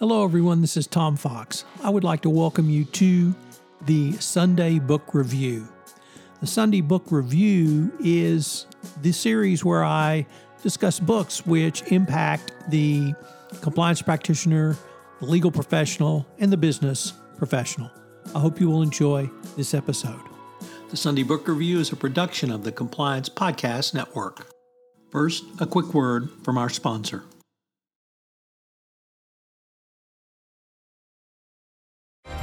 Hello, everyone. This is Tom Fox. I would like to welcome you to the Sunday Book Review. The Sunday Book Review is the series where I discuss books which impact the compliance practitioner, the legal professional, and the business professional. I hope you will enjoy this episode. The Sunday Book Review is a production of the Compliance Podcast Network. First, a quick word from our sponsor.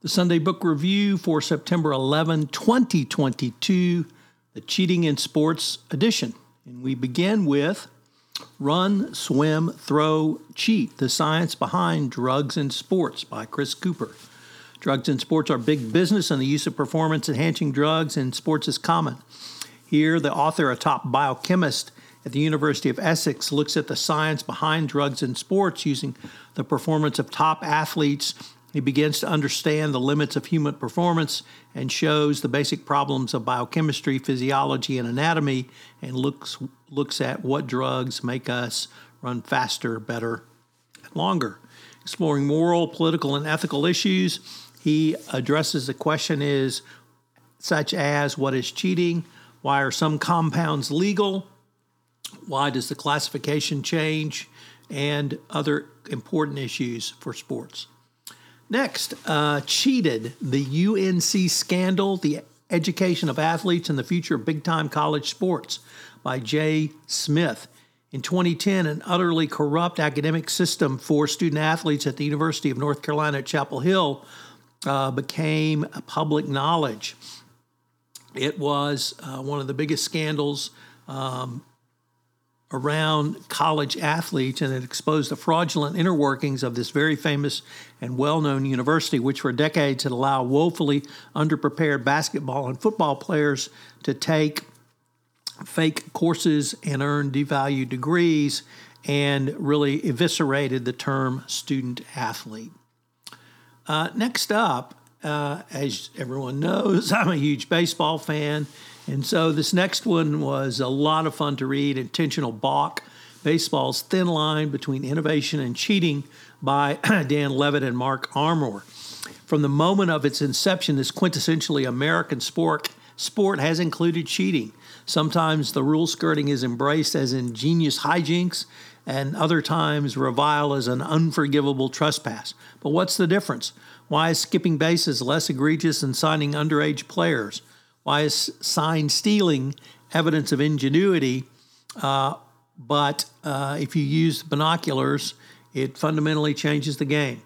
The Sunday Book Review for September 11, 2022, the Cheating in Sports edition. And we begin with Run, Swim, Throw, Cheat The Science Behind Drugs in Sports by Chris Cooper. Drugs in sports are big business, and the use of performance enhancing drugs in sports is common. Here, the author, a top biochemist at the University of Essex, looks at the science behind drugs in sports using the performance of top athletes he begins to understand the limits of human performance and shows the basic problems of biochemistry, physiology, and anatomy, and looks, looks at what drugs make us run faster, better, and longer. Exploring moral, political, and ethical issues, he addresses the question is such as what is cheating? Why are some compounds legal? Why does the classification change? And other important issues for sports. Next, uh, Cheated, the UNC Scandal, the Education of Athletes and the Future of Big Time College Sports by Jay Smith. In 2010, an utterly corrupt academic system for student athletes at the University of North Carolina at Chapel Hill uh, became public knowledge. It was uh, one of the biggest scandals um, around college athletes and it exposed the fraudulent inner workings of this very famous and well known university, which for decades had allowed woefully underprepared basketball and football players to take fake courses and earn devalued degrees and really eviscerated the term student athlete. Uh, next up, uh, as everyone knows, I'm a huge baseball fan. And so this next one was a lot of fun to read Intentional Balk Baseball's Thin Line Between Innovation and Cheating by Dan Levitt and Mark Armour. From the moment of its inception, this quintessentially American sport, sport has included cheating. Sometimes the rule skirting is embraced as ingenious hijinks, and other times reviled as an unforgivable trespass. But what's the difference? Why is skipping bases less egregious than signing underage players? Why is sign stealing evidence of ingenuity? Uh, but uh, if you use binoculars, it fundamentally changes the game.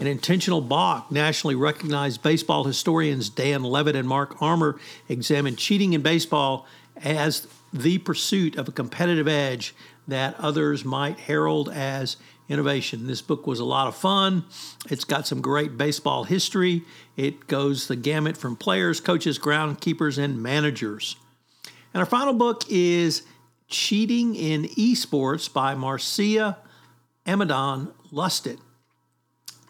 An intentional balk, nationally recognized baseball historians Dan Levitt and Mark Armour examined cheating in baseball as the pursuit of a competitive edge that others might herald as innovation. This book was a lot of fun. It's got some great baseball history. It goes the gamut from players, coaches, groundkeepers, and managers. And our final book is Cheating in Esports by Marcia Amidon Lustig.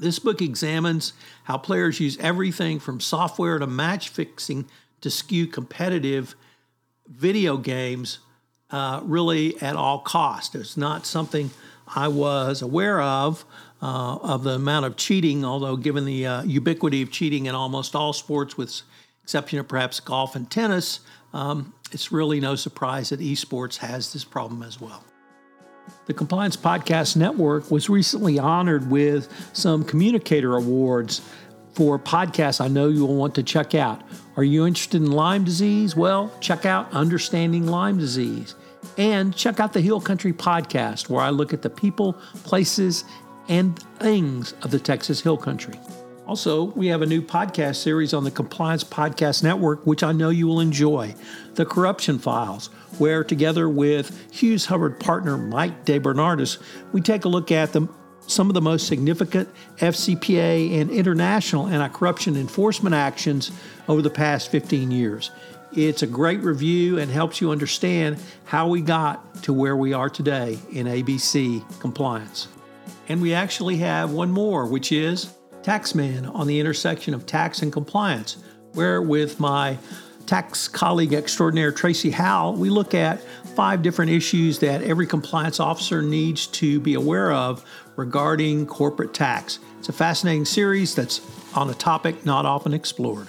This book examines how players use everything from software to match fixing to skew competitive video games uh, really at all cost. It's not something I was aware of, uh, of the amount of cheating, although given the uh, ubiquity of cheating in almost all sports, with exception of perhaps golf and tennis, um, it's really no surprise that esports has this problem as well. The Compliance Podcast Network was recently honored with some communicator awards for podcasts I know you will want to check out. Are you interested in Lyme disease? Well, check out Understanding Lyme Disease. And check out the Hill Country podcast, where I look at the people, places, and things of the Texas Hill Country. Also, we have a new podcast series on the Compliance Podcast Network, which I know you will enjoy The Corruption Files, where together with Hughes Hubbard partner Mike DeBernardis, we take a look at the, some of the most significant FCPA and international anti corruption enforcement actions over the past 15 years. It's a great review and helps you understand how we got to where we are today in ABC compliance. And we actually have one more, which is Taxman on the intersection of tax and compliance, where with my tax colleague extraordinaire Tracy Howell, we look at five different issues that every compliance officer needs to be aware of regarding corporate tax. It's a fascinating series that's on a topic not often explored.